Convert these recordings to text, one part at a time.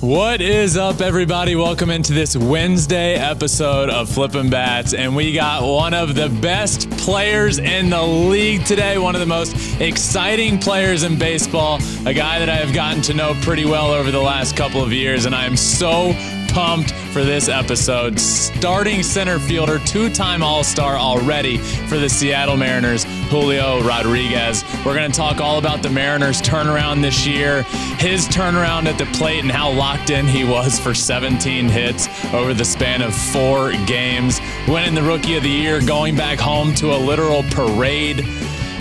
What is up, everybody? Welcome into this Wednesday episode of Flippin' Bats. And we got one of the best players in the league today, one of the most exciting players in baseball, a guy that I have gotten to know pretty well over the last couple of years. And I am so pumped for this episode. Starting center fielder, two time All Star already for the Seattle Mariners, Julio Rodriguez. We're going to talk all about the Mariners' turnaround this year, his turnaround at the plate, and how locked in he was for 17 hits over the span of four games. Winning the Rookie of the Year, going back home to a literal parade.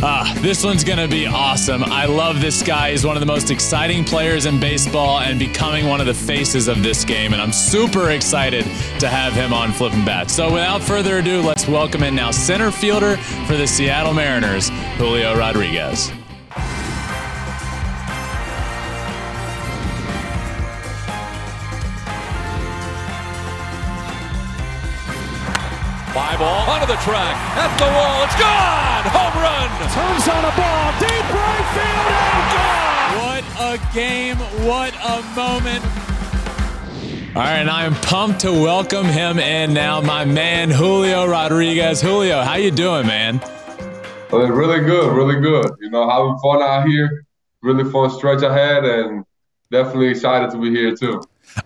Ah, this one's going to be awesome. I love this guy. He's one of the most exciting players in baseball and becoming one of the faces of this game. And I'm super excited to have him on Flippin' Bats. So without further ado, let's welcome in now center fielder for the Seattle Mariners, Julio Rodriguez. Track, at the wall, it's gone! Home run! Turns on a ball, deep right field, and gone! What a game, what a moment. All right, and I am pumped to welcome him in now, my man Julio Rodriguez. Julio, how you doing, man? Well, really good, really good. You know, having fun out here. Really fun stretch ahead, and definitely excited to be here too.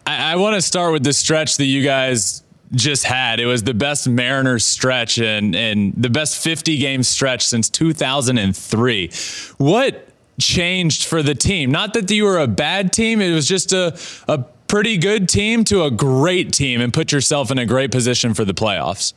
I, I want to start with the stretch that you guys just had. It was the best Mariners stretch and and the best 50 game stretch since 2003. What changed for the team? Not that you were a bad team, it was just a a pretty good team to a great team and put yourself in a great position for the playoffs.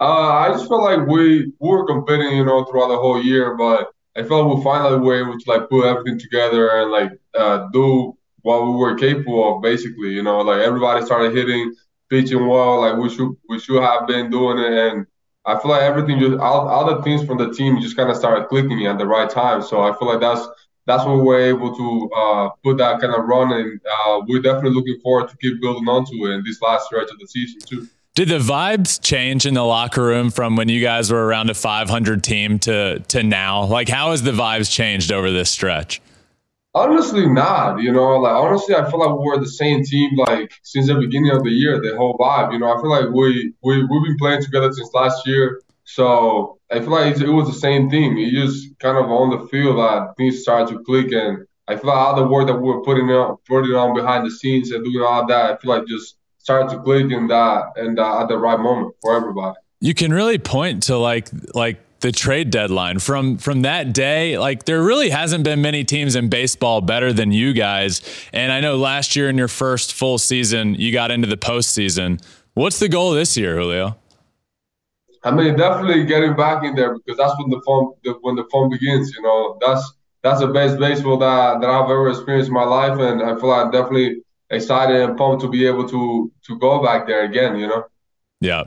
Uh, I just felt like we, we were competing, you know, throughout the whole year, but I felt we finally were able to like put everything together and like uh, do what we were capable of, basically. You know, like everybody started hitting pitching well, like we should we should have been doing it. And I feel like everything just all, all the things from the team just kind of started clicking at the right time. So I feel like that's that's what we're able to uh, put that kind of run, and uh, we're definitely looking forward to keep building onto it in this last stretch of the season too. Did the vibes change in the locker room from when you guys were around a 500 team to to now? Like, how has the vibes changed over this stretch? Honestly, not. You know, like honestly, I feel like we were the same team like since the beginning of the year. The whole vibe. You know, I feel like we we we've been playing together since last year. So I feel like it was the same thing. It just kind of on the field that things started to click, and I feel like all the work that we were putting on putting on behind the scenes and doing all that, I feel like just started to click in that and uh, at the right moment for everybody. You can really point to like like the trade deadline. From from that day like there really hasn't been many teams in baseball better than you guys. And i know last year in your first full season you got into the postseason. What's the goal this year julio? I mean definitely getting back in there because that's when the fun the, when the fun begins you know? That's that's the best baseball that, that i've ever experienced in my life. And i feel like i'm definitely excited and pumped to be able to to go back there again you know? Yeah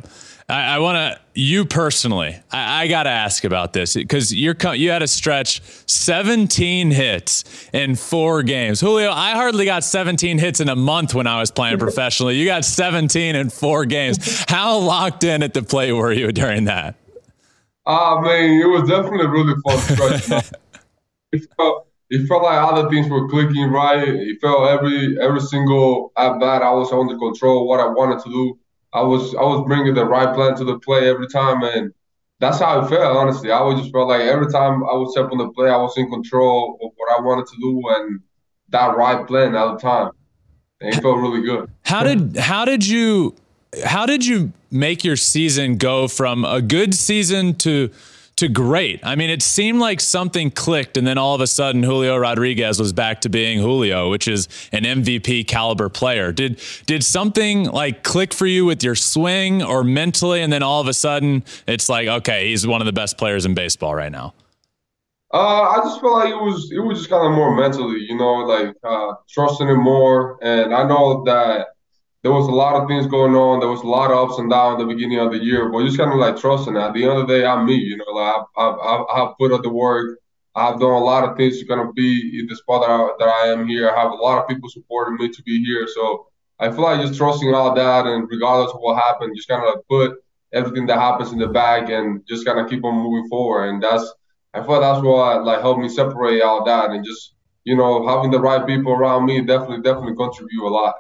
I, I want to you personally. I, I got to ask about this because you're you had a stretch 17 hits in four games. Julio, I hardly got 17 hits in a month when I was playing professionally. You got 17 in four games. How locked in at the plate were you during that? Ah, I mean, it was definitely a really fun stretch. it felt it felt like other things were clicking right. It felt every every single at bat I was under control, what I wanted to do. I was I was bringing the right plan to the play every time, and that's how I felt. Honestly, I was just felt like every time I would step on the play, I was in control of what I wanted to do and that right plan at the time. and it felt really good. How did how did you how did you make your season go from a good season to to great. I mean, it seemed like something clicked, and then all of a sudden, Julio Rodriguez was back to being Julio, which is an MVP caliber player. Did did something like click for you with your swing or mentally, and then all of a sudden, it's like, okay, he's one of the best players in baseball right now? Uh, I just felt like it was it was just kind of more mentally, you know, like uh, trusting him more, and I know that there was a lot of things going on. There was a lot of ups and downs at the beginning of the year, but just kind of like trusting. At the end of the day, I'm me. You know, like I've, I've, I've put up the work. I've done a lot of things to kind of be in the spot that I, that I am here. I have a lot of people supporting me to be here. So I feel like just trusting all that, and regardless of what happened, just kind of like put everything that happens in the bag and just kind of keep on moving forward. And that's I feel like that's what like helped me separate all that and just you know having the right people around me definitely definitely contribute a lot.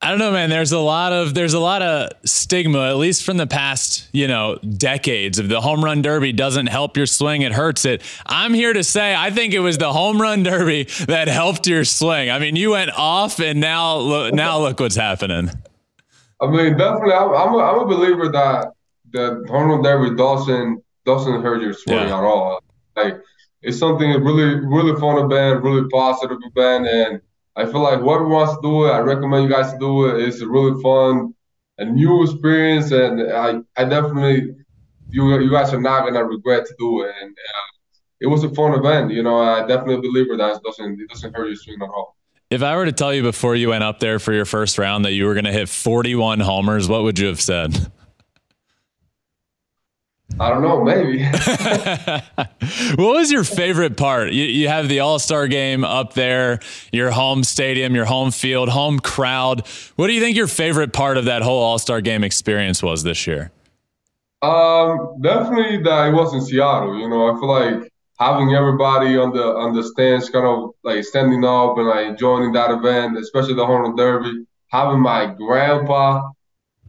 I don't know, man. There's a lot of there's a lot of stigma, at least from the past, you know, decades. If the home run derby doesn't help your swing, it hurts it. I'm here to say I think it was the home run derby that helped your swing. I mean, you went off, and now now look what's happening. I mean, definitely, I'm, I'm, a, I'm a believer that the home run derby doesn't doesn't hurt your swing yeah. at all. Like it's something really really fun to band, really positive to band, and I feel like whoever wants to do it, I recommend you guys to do it. It's a really fun, a new experience, and I, I definitely, you you guys are not gonna regret to do it. And uh, it was a fun event. You know, I definitely believe that it doesn't it doesn't hurt your swing at all. If I were to tell you before you went up there for your first round that you were going to hit 41 homers, what would you have said? I don't know, maybe. what was your favorite part? You, you have the All Star game up there, your home stadium, your home field, home crowd. What do you think your favorite part of that whole All Star game experience was this year? Um, definitely that it was in Seattle. You know, I feel like having everybody on the on the stands, kind of like standing up and like joining that event, especially the home run derby. Having my grandpa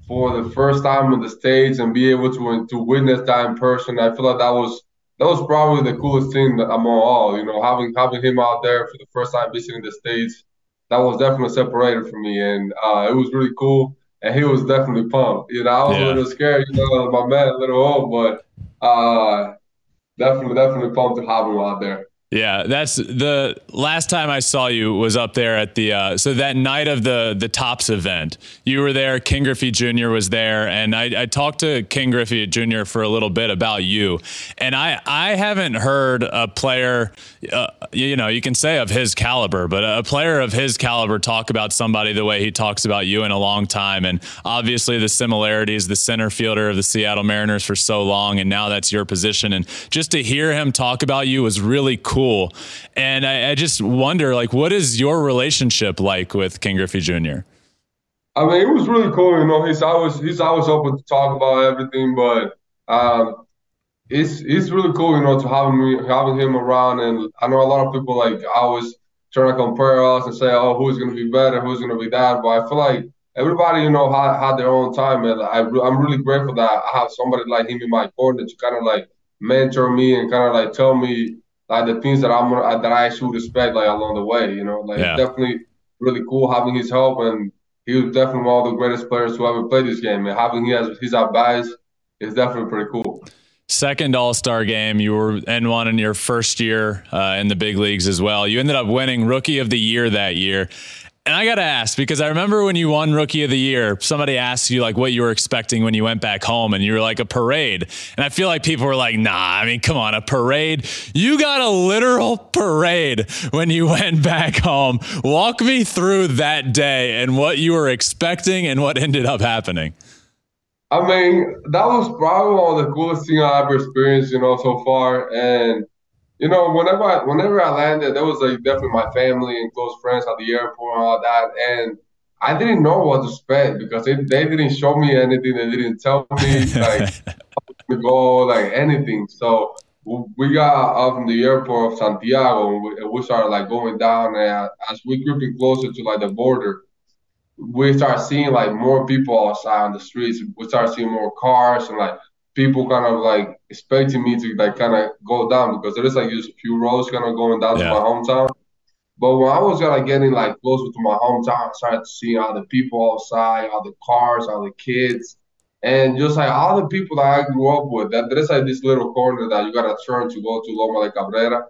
for the first time on the stage and be able to to witness that in person. I feel like that was that was probably the coolest thing among all. You know, having having him out there for the first time visiting the states, that was definitely separated from me, and uh, it was really cool. And he was definitely pumped. You know, I was yeah. a little scared. You know, my man, a little old, but uh, definitely definitely pumped to have him out there. Yeah, that's the last time I saw you was up there at the uh, so that night of the the Topps event. You were there. Ken Griffey Jr. was there, and I, I talked to Ken Griffey Jr. for a little bit about you. And I I haven't heard a player, uh, you know, you can say of his caliber, but a player of his caliber talk about somebody the way he talks about you in a long time. And obviously the similarities, the center fielder of the Seattle Mariners for so long, and now that's your position. And just to hear him talk about you was really cool cool. And I, I just wonder, like, what is your relationship like with Ken Griffey Jr.? I mean, it was really cool. You know, he's always he's always open to talk about everything, but um, it's it's really cool, you know, to have me having him around. And I know a lot of people like always trying to compare us and say, oh, who's going to be better, who's going to be that. But I feel like everybody, you know, had, had their own time, and I I'm really grateful that I have somebody like him in my corner to kind of like mentor me and kind of like tell me like the things that I'm uh, that I should respect like along the way. You know, like yeah. definitely really cool having his help, and he was definitely one of the greatest players who ever played this game. And having his his advice is definitely pretty cool. Second All Star game, you were N one in your first year uh, in the big leagues as well. You ended up winning Rookie of the Year that year. And I got to ask because I remember when you won Rookie of the Year, somebody asked you like what you were expecting when you went back home, and you were like a parade. And I feel like people were like, "Nah, I mean, come on, a parade? You got a literal parade when you went back home. Walk me through that day and what you were expecting and what ended up happening." I mean, that was probably one of the coolest things I ever experienced, you know, so far. And you know, whenever I whenever I landed, there was like definitely my family and close friends at the airport and all that, and I didn't know what to expect because they, they didn't show me anything. They didn't tell me like to go, like anything. So we got out from the airport of Santiago and we, we started like going down. And as we creeping closer to like the border, we start seeing like more people outside on the streets. We start seeing more cars and like people kind of like expecting me to like kind of go down because there is like just a few roads kind of going down yeah. to my hometown. But when I was like getting like closer to my hometown, I started seeing all the people outside, all the cars, all the kids, and just like all the people that I grew up with. That there's like this little corner that you gotta turn to go to Loma de Cabrera,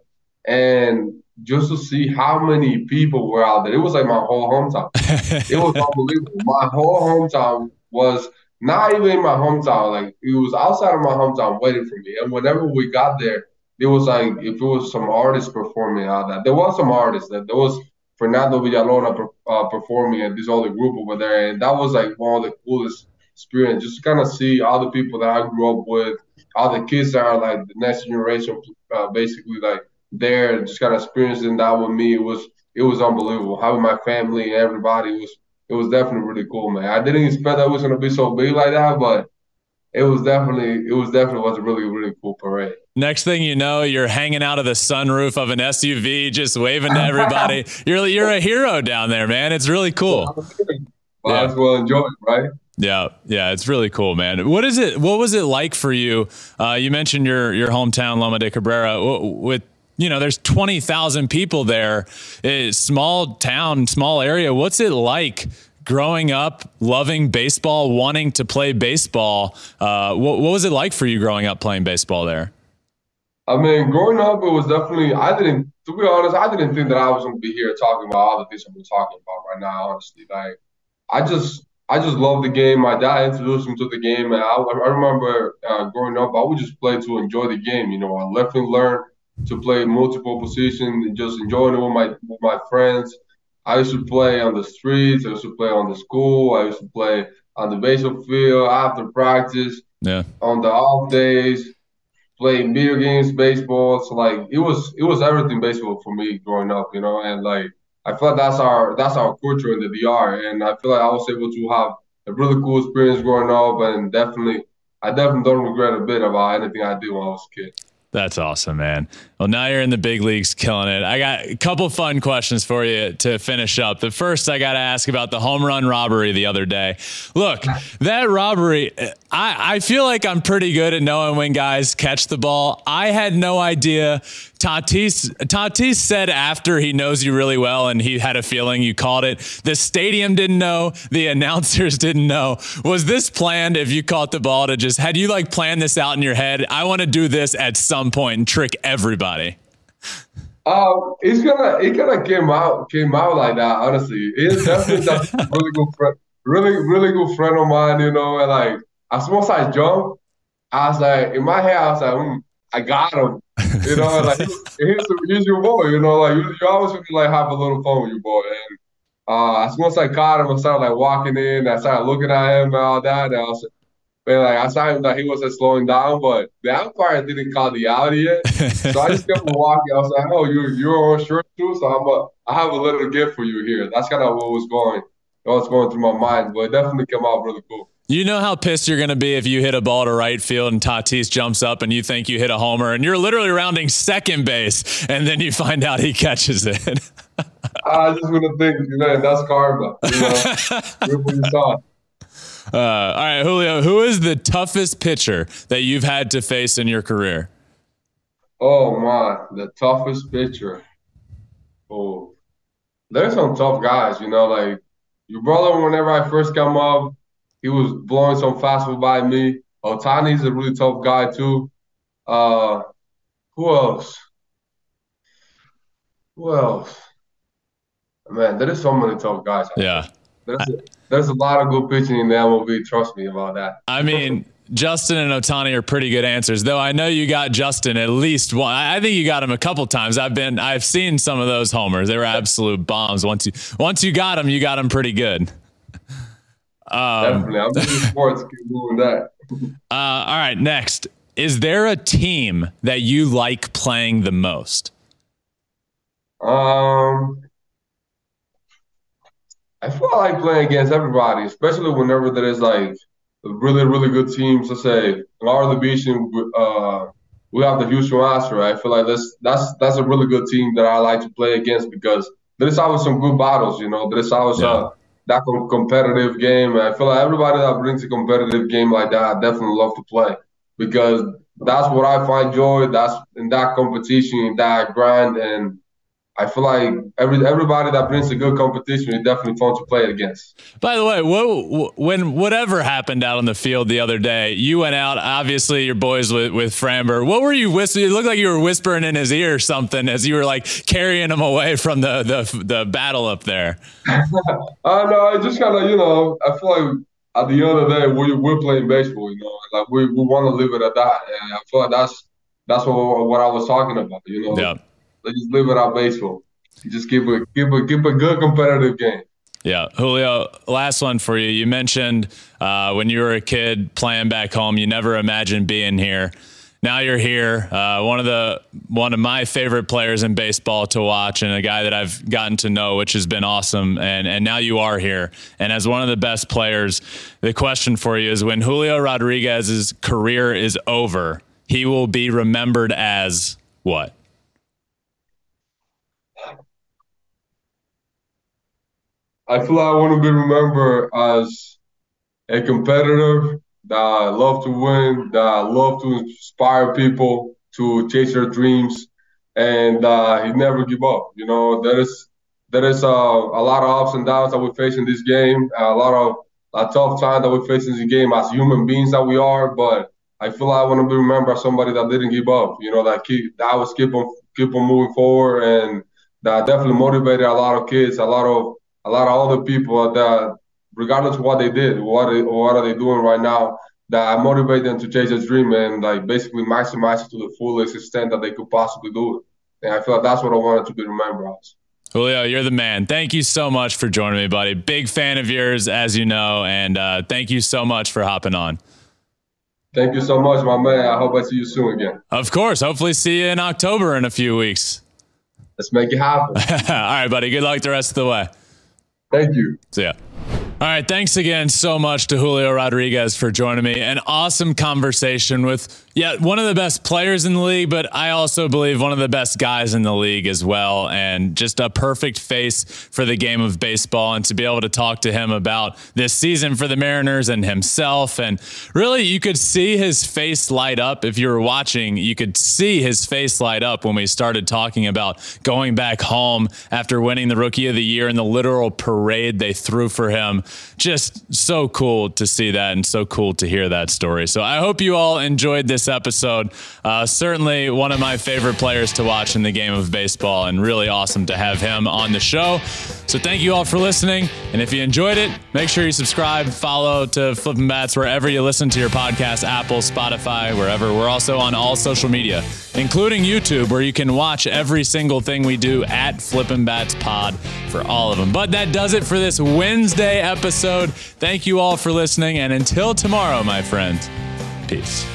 and just to see how many people were out there. It was like my whole hometown. it was unbelievable. My whole hometown was not even in my hometown. Like it was outside of my hometown waiting for me. And whenever we got there, it was like if it was some artists performing out there. There was some artists that there was Fernando Villalona uh, performing at this other group over there, and that was like one of the coolest experience. Just to kind of see all the people that I grew up with, all the kids that are like the next generation, uh, basically like there, just kind of experiencing that with me. It was it was unbelievable. Having my family and everybody was it was definitely really cool, man. I didn't expect that it was gonna be so big like that, but it was definitely it was definitely was a really really cool parade. Next thing you know, you're hanging out of the sunroof of an SUV, just waving to everybody. you're you're a hero down there, man. It's really cool. Might yeah. as well enjoy it, right? Yeah, yeah, it's really cool, man. What is it? What was it like for you? Uh, you mentioned your your hometown, Loma de Cabrera, with you know, there's 20,000 people there. It's small town, small area. What's it like growing up, loving baseball, wanting to play baseball? Uh, what, what was it like for you growing up playing baseball there? I mean, growing up, it was definitely, I didn't, to be honest, I didn't think that I was going to be here talking about all the things I'm talking about right now, honestly. Like, I just, I just love the game. My dad introduced me to the game, and I, I remember uh, growing up, I would just play to enjoy the game. You know, I left and learned to play multiple positions and just enjoying it with my with my friends. I used to play on the streets. I used to play on the school. I used to play on the baseball field after practice. Yeah. On the off days, playing video games, baseball. So like it was it was everything baseball for me growing up, you know. And like I feel like that's our that's our culture in the DR, and I feel like I was able to have a really cool experience growing up, and definitely I definitely don't regret a bit about anything I did when I was a kid. That's awesome, man. Well, now you're in the big leagues killing it. I got a couple fun questions for you to finish up. The first, I got to ask about the home run robbery the other day. Look, that robbery, I, I feel like I'm pretty good at knowing when guys catch the ball. I had no idea Tatis Tatis said after he knows you really well and he had a feeling you called it. The stadium didn't know, the announcers didn't know. Was this planned if you caught the ball to just had you like planned this out in your head? I want to do this at some point and trick everybody. Um, it's gonna it kind of came out came out like that. Honestly, it's definitely a really good friend, really really good friend of mine. You know, and like as soon as I jumped, I was like in my head, I was like, mm, I got him. You know, like he's, he's your boy. You know, like you, you always want to like have a little fun with your boy. And uh, as soon as I caught him, I started like walking in. I started looking at him and all that. And I was, man, like I saw him that he wasn't slowing down, but the umpire didn't call the out yet. so I just kept walking. I was like, oh, you you're on short too, so I'm a, I have a little gift for you here. That's kind of what was going, what was going through my mind. But it definitely came out really cool. You know how pissed you're going to be if you hit a ball to right field and Tatis jumps up and you think you hit a homer and you're literally rounding second base and then you find out he catches it. I just want to think, man, that's karma. You know? uh, all right, Julio, who is the toughest pitcher that you've had to face in your career? Oh, my, the toughest pitcher. Oh, there's some tough guys, you know, like your brother, whenever I first come up, he was blowing some fastball by me. Ohtani's a really tough guy too. Uh, who else? Who else? Man, there is so many tough guys. Yeah. There's a, there's a lot of good pitching in the MLB. Trust me about that. I mean, Justin and Ohtani are pretty good answers, though. I know you got Justin at least one. I think you got him a couple times. I've been, I've seen some of those homers. They were absolute bombs. Once you, once you got them, you got them pretty good. Um, Definitely. I'm into sports. Keep doing that. uh, all right. Next. Is there a team that you like playing the most? Um, I feel like playing against everybody, especially whenever there is like really, really good teams. Let's say in our division, uh, we have the Houston Astros. I feel like that's that's that's a really good team that I like to play against because there's always some good battles. You know, there's always yeah. uh, that competitive game. I feel like everybody that brings a competitive game like that, I definitely love to play because that's what I find joy. That's in that competition, in that grind, and I feel like every everybody that brings a good competition is definitely fun to play against. By the way, what, when whatever happened out on the field the other day, you went out. Obviously, your boys with with Framber. What were you whispering? It looked like you were whispering in his ear or something as you were like carrying him away from the the, the battle up there. I uh, know. I just kind of you know. I feel like at the end of the day, we we're playing baseball. You know, like we, we want to leave it at that, and I feel like that's that's what what I was talking about. You know. Yeah Let's just live without baseball. Just keep a keep a keep a good competitive game. Yeah, Julio. Last one for you. You mentioned uh, when you were a kid playing back home, you never imagined being here. Now you're here. Uh, one of the one of my favorite players in baseball to watch, and a guy that I've gotten to know, which has been awesome. And and now you are here, and as one of the best players, the question for you is: When Julio Rodriguez's career is over, he will be remembered as what? I feel like I want to be remembered as a competitor that I love to win, that I love to inspire people to chase their dreams, and uh, he never give up. You know, there is there is a lot of ups and downs that we face in this game, a lot of a tough time that we face in this game as human beings that we are. But I feel like I want to be remembered as somebody that didn't give up. You know, that keep that was keep on keep on moving forward, and that definitely motivated a lot of kids, a lot of lot of other people that, regardless of what they did, what what are they doing right now, that motivate them to chase their dream and like basically maximize it to the fullest extent that they could possibly do it. And I feel like that's what I wanted to be remembered as. Julio, you're the man. Thank you so much for joining me, buddy. Big fan of yours, as you know, and uh, thank you so much for hopping on. Thank you so much, my man. I hope I see you soon again. Of course. Hopefully, see you in October in a few weeks. Let's make it happen. All right, buddy. Good luck the rest of the way. Thank you. See ya. All right. Thanks again so much to Julio Rodriguez for joining me. An awesome conversation with, yeah, one of the best players in the league, but I also believe one of the best guys in the league as well. And just a perfect face for the game of baseball. And to be able to talk to him about this season for the Mariners and himself. And really, you could see his face light up. If you were watching, you could see his face light up when we started talking about going back home after winning the Rookie of the Year and the literal parade they threw for him just so cool to see that and so cool to hear that story. So I hope you all enjoyed this episode. Uh, certainly one of my favorite players to watch in the game of baseball, and really awesome to have him on the show. So thank you all for listening. And if you enjoyed it, make sure you subscribe, follow to Flippin' Bats wherever you listen to your podcast Apple, Spotify, wherever. We're also on all social media, including YouTube, where you can watch every single thing we do at Flippin' Bats Pod for all of them. But that does it for this Wednesday episode. Thank you all for listening. And until tomorrow, my friends, peace.